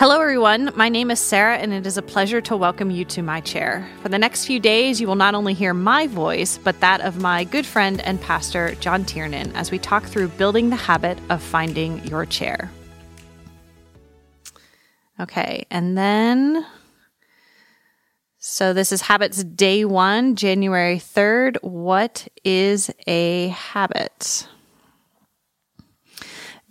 Hello, everyone. My name is Sarah, and it is a pleasure to welcome you to my chair. For the next few days, you will not only hear my voice, but that of my good friend and pastor, John Tiernan, as we talk through building the habit of finding your chair. Okay, and then. So, this is Habits Day One, January 3rd. What is a habit?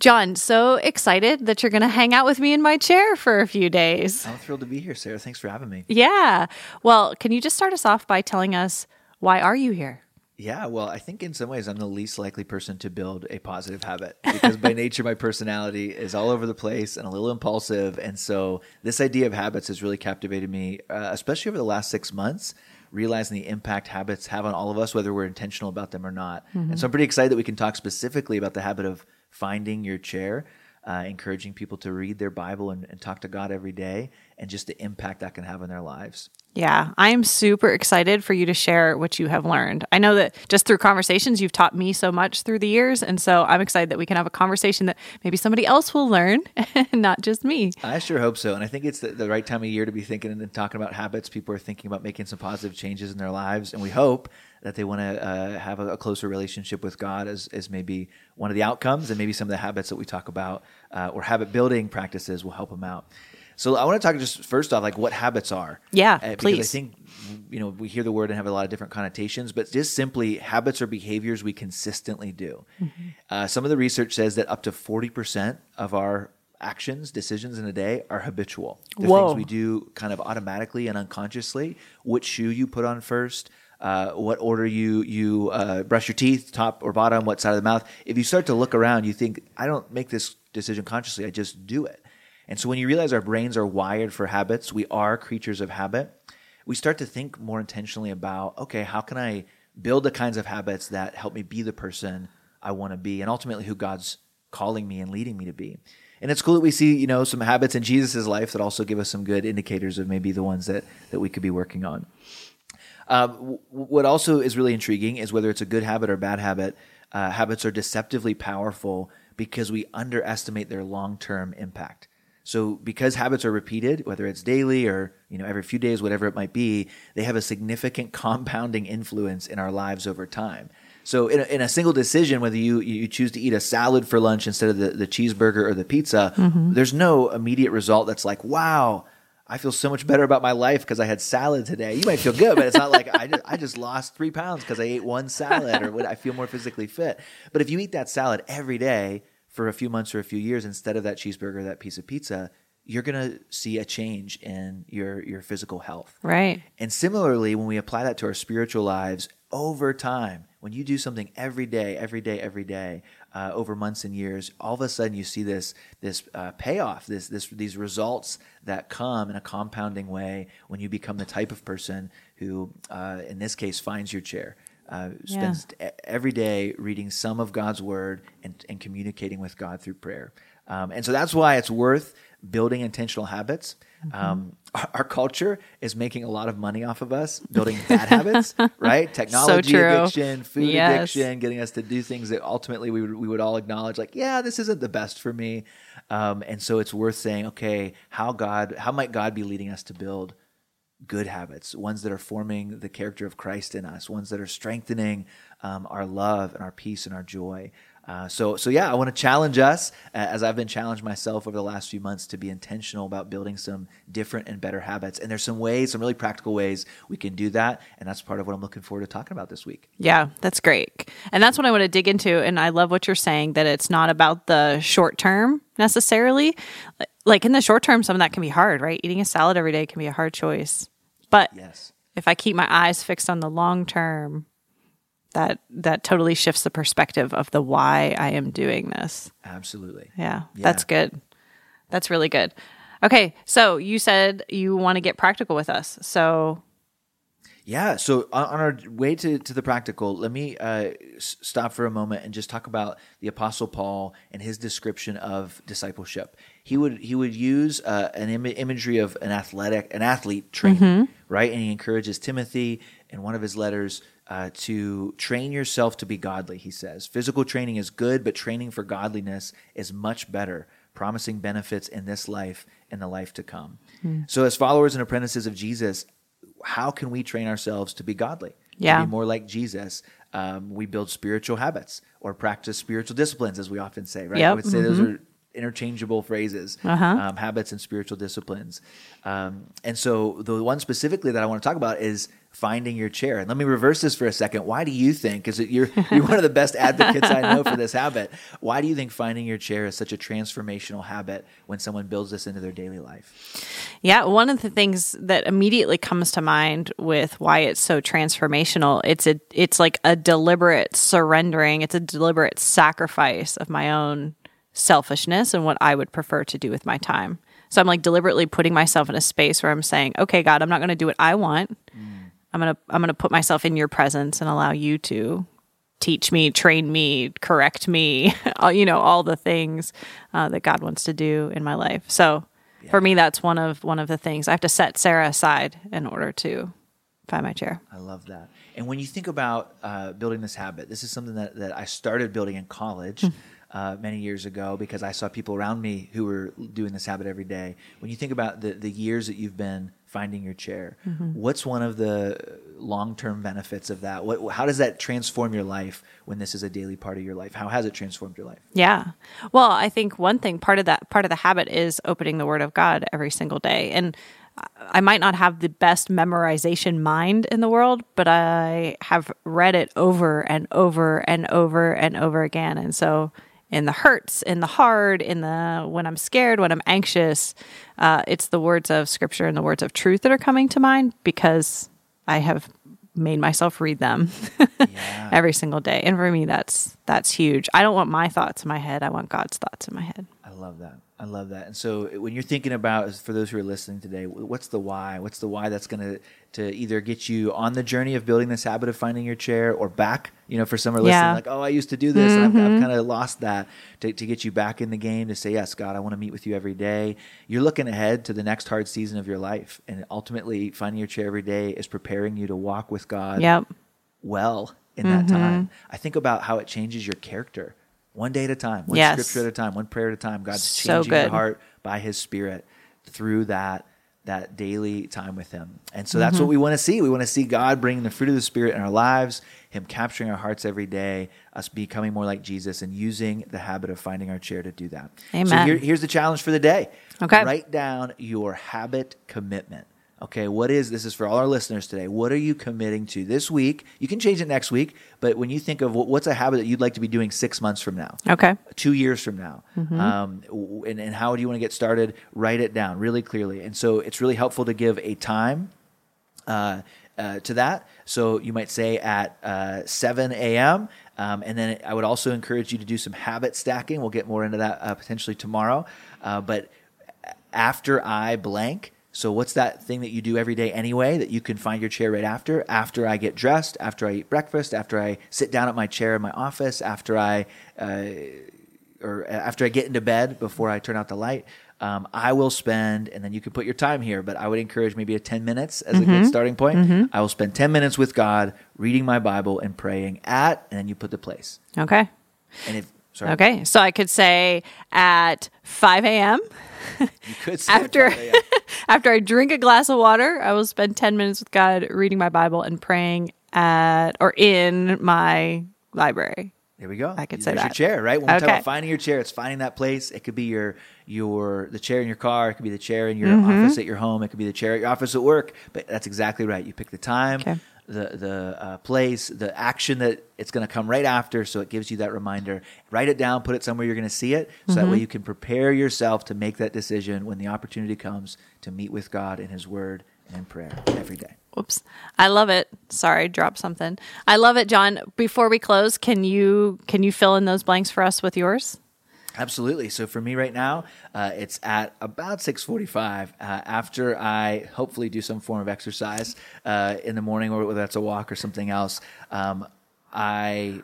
John, so excited that you're going to hang out with me in my chair for a few days. I'm thrilled to be here, Sarah. Thanks for having me. Yeah. Well, can you just start us off by telling us why are you here? Yeah, well, I think in some ways I'm the least likely person to build a positive habit because by nature my personality is all over the place and a little impulsive, and so this idea of habits has really captivated me, uh, especially over the last six months. Realizing the impact habits have on all of us, whether we're intentional about them or not. Mm-hmm. And so I'm pretty excited that we can talk specifically about the habit of finding your chair, uh, encouraging people to read their Bible and, and talk to God every day, and just the impact that can have on their lives. Yeah, I am super excited for you to share what you have learned. I know that just through conversations, you've taught me so much through the years. And so I'm excited that we can have a conversation that maybe somebody else will learn, and not just me. I sure hope so. And I think it's the, the, right time of year to be thinking and talking about habits. People are thinking about making some positive changes in their lives. And we hope that they want to uh, have a, a, closer relationship with God as, as maybe one of the outcomes. And maybe some of the habits that we talk about uh, or habit building practices will help them out. So I want to talk just first off, like what habits are. Yeah, uh, because please. I think you know we hear the word and have a lot of different connotations, but just simply habits or behaviors we consistently do. Mm-hmm. Uh, some of the research says that up to forty percent of our actions, decisions in a day are habitual. They're Whoa. things we do kind of automatically and unconsciously. Which shoe you put on first. Uh, what order you you uh, brush your teeth, top or bottom, what side of the mouth. If you start to look around, you think, I don't make this decision consciously. I just do it. And so when you realize our brains are wired for habits, we are creatures of habit, we start to think more intentionally about, okay, how can I build the kinds of habits that help me be the person I want to be and ultimately who God's calling me and leading me to be. And it's cool that we see, you know, some habits in Jesus' life that also give us some good indicators of maybe the ones that, that we could be working on. Uh, w- what also is really intriguing is whether it's a good habit or bad habit, uh, habits are deceptively powerful because we underestimate their long-term impact. So because habits are repeated, whether it's daily or you know every few days, whatever it might be, they have a significant compounding influence in our lives over time. So in a, in a single decision, whether you you choose to eat a salad for lunch instead of the, the cheeseburger or the pizza, mm-hmm. there's no immediate result that's like, wow, I feel so much better about my life because I had salad today. You might feel good, but it's not like I just, I just lost three pounds because I ate one salad or what, I feel more physically fit. But if you eat that salad every day, for a few months or a few years instead of that cheeseburger, that piece of pizza, you're going to see a change in your your physical health. Right. And similarly, when we apply that to our spiritual lives over time, when you do something every day, every day, every day, uh, over months and years, all of a sudden you see this this uh, payoff, this this these results that come in a compounding way when you become the type of person who, uh, in this case, finds your chair, uh, spends yeah. every day reading some of God's word and, and communicating with God through prayer. Um, and so that's why it's worth building intentional habits. Mm-hmm. Um, our, our, culture is making a lot of money off of us building bad habits, right? Technology so addiction, food yes. addiction, getting us to do things that ultimately we would, we would all acknowledge, like, yeah, this isn't the best for me. Um, and so it's worth saying, okay, how God, how might God be leading us to build good habits, ones that are forming the character of Christ in us, ones that are strengthening um, our love and our peace and our joy. Uh, so, so yeah, I want to challenge us, uh, as I've been challenged myself over the last few months, to be intentional about building some different and better habits. And there's some ways, some really practical ways we can do that, and that's part of what I'm looking forward to talking about this week. Yeah, that's great, and that's what I want to dig into. And I love what you're saying that it's not about the short term necessarily. Like in the short term, some of that can be hard, right? Eating a salad every day can be a hard choice. But yes. if I keep my eyes fixed on the long term, that that totally shifts the perspective of the why I am doing this. Absolutely. Yeah, yeah. that's good. That's really good. Okay, so you said you want to get practical with us. So yeah. So on, our way to, to the practical, let me uh, stop for a moment and just talk about the Apostle Paul and his description of discipleship. He would he would use uh, an Im- imagery of an athletic an athlete training, mm-hmm. right? And he encourages Timothy in one of his letters uh, to train yourself to be godly. He says physical training is good, but training for godliness is much better. promising benefits in this life and the life to come. Hmm. So, as followers and apprentices of Jesus, how can we train ourselves to be godly? Yeah. To be more like Jesus. Um, we build spiritual habits or practice spiritual disciplines, as we often say, right? Yep. I would say those are interchangeable phrases, Uh-huh. um, habits and spiritual disciplines. Um, and so the one specifically that I want to talk about is finding your chair. And let me reverse this for a second. Why do you think, because you're, you're one of the best advocates I know for this habit, why do you think finding your chair is such a transformational habit when someone builds this into their daily life? Yeah, one of the things that immediately comes to mind with why it's so transformational, it's a it's like a deliberate surrendering, it's a deliberate sacrifice of my own selfishness and what I would prefer to do with my time. So I'm like deliberately putting myself in a space where I'm saying, "Okay, God, I'm not going to do what I want. I'm going to I'm going to put myself in your presence and allow you to teach me, train me, correct me, all- you know, all the things uh, that God wants to do in my life. So for me, that's one of one of the things I have to set Sarah aside in order to find my chair. I love that. And when you think about uh, building this habit, this is something that, that I started building in college uh, many years ago because I saw people around me who were doing this habit every day. When you think about the, the years that you've been finding your chair, mm-hmm. what's one of the long term benefits of that? What, how does that transform your life when this is a daily part of your life? How has it transformed your life? Yeah. Well, I think one thing part of that part of the habit is opening the Word of God every single day, and I might not have the best memorization mind in the world, but I have read it over and over and over and over again, and so in the hurts, in the hard, in the when I'm scared, when I'm anxious, uh, it's the words of Scripture and the words of truth that are coming to mind because I have made myself read them every single day. And for me that's that's huge. I don't want my thoughts in my head. I want God's thoughts in my head. I love that. I love that. And so when you're thinking about, for those who are listening today, what's the why? What's the why that's going to to either get you on the journey of building this habit of finding your chair, or back? You know, for some are listening, Yeah. like, oh, I used to do this, and I've, I've mm-hmm. kind of lost that. To, to get you back in the game, to say, yes, God, I want to meet with you every day. You're looking ahead to the next hard season of your life, and ultimately, finding your chair every day is preparing you to walk with God Yep. well in that mm-hmm. time. I think about how it changes your character one day at a time, one Yes. scripture at a time, one prayer at a time. God's So changing your heart by His Spirit through that that daily time with Him. And so that's mm-hmm. what we want to see. We want to see God bringing the fruit of the Spirit in our lives, Him capturing our hearts every day, us becoming more like Jesus, and using the habit of finding our chair to do that. So Amen. here, here's the challenge for the day. Okay. Write down your habit commitment. Okay, what is this? Is for all our listeners today. What are you committing to this week? You can change it next week, but when you think of what's a habit that you'd like to be doing six months from now, Okay. two years from now, Mm-hmm. um, and, and how do you want to get started? Write it down really clearly. And so it's really helpful to give a time uh, uh, to that. So you might say at uh, 7 a.m. Um, and then I would also encourage you to do some habit stacking. We'll get more into that uh, potentially tomorrow. Uh, but after I blank, so what's that thing that you do every day anyway that you can find your chair right after? After I get dressed, after I eat breakfast, after I sit down at my chair in my office, after I uh, or after I get into bed before I turn out the light, um, I will spend, and then you can put your time here, but I would encourage maybe a 10 minutes as a good starting point. I will spend 10 minutes with God, reading my Bible and praying at, and then you put the place. Okay. And if, sorry, Okay. So I could say at 5 a.m. you could say after after I drink a glass of water, I will spend 10 minutes with God reading my Bible and praying at or in my library. There we go. I could say that. your chair, right? When we talk Okay. about finding your chair, it's finding that place. It could be your your the chair in your car. It could be the chair in your Mm-hmm. office at your home. It could be the chair at your office at work. But that's exactly right. You pick the time, Okay. The the uh, place, the action that it's going to come right after. So it gives you that reminder. Write it down. Put it somewhere you're going to see it. So that way Mm-hmm. you can prepare yourself to make that decision when the opportunity comes to meet with God in His Word and in prayer every day. Whoops. I love it. Sorry, drop something. I love it, John. Before we close, can you can you fill in those blanks for us with yours? Absolutely. So for me right now, uh, it's at about 6:45 uh, after I hopefully do some form of exercise uh, in the morning, or whether that's a walk or something else. Um, I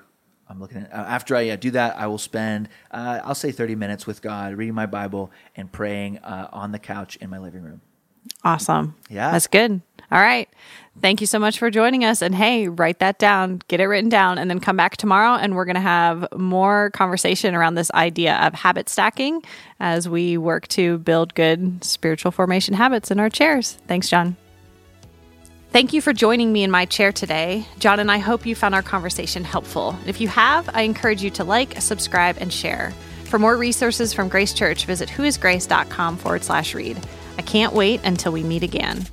I'm looking at uh, after I uh, do that, I will spend uh, I'll say 30 minutes with God, reading my Bible and praying uh, on the couch in my living room. Awesome. Yeah. That's good. All right. Thank you so much for joining us. And hey, write that down, get it written down, and then come back tomorrow. And we're going to have more conversation around this idea of habit stacking as we work to build good spiritual formation habits in our chairs. Thanks, John. Thank you for joining me in my chair today. John and I hope you found our conversation helpful. If you have, I encourage you to like, subscribe, and share. For more resources from Grace Church, visit whoisgrace.com forward slash read. I can't wait until we meet again.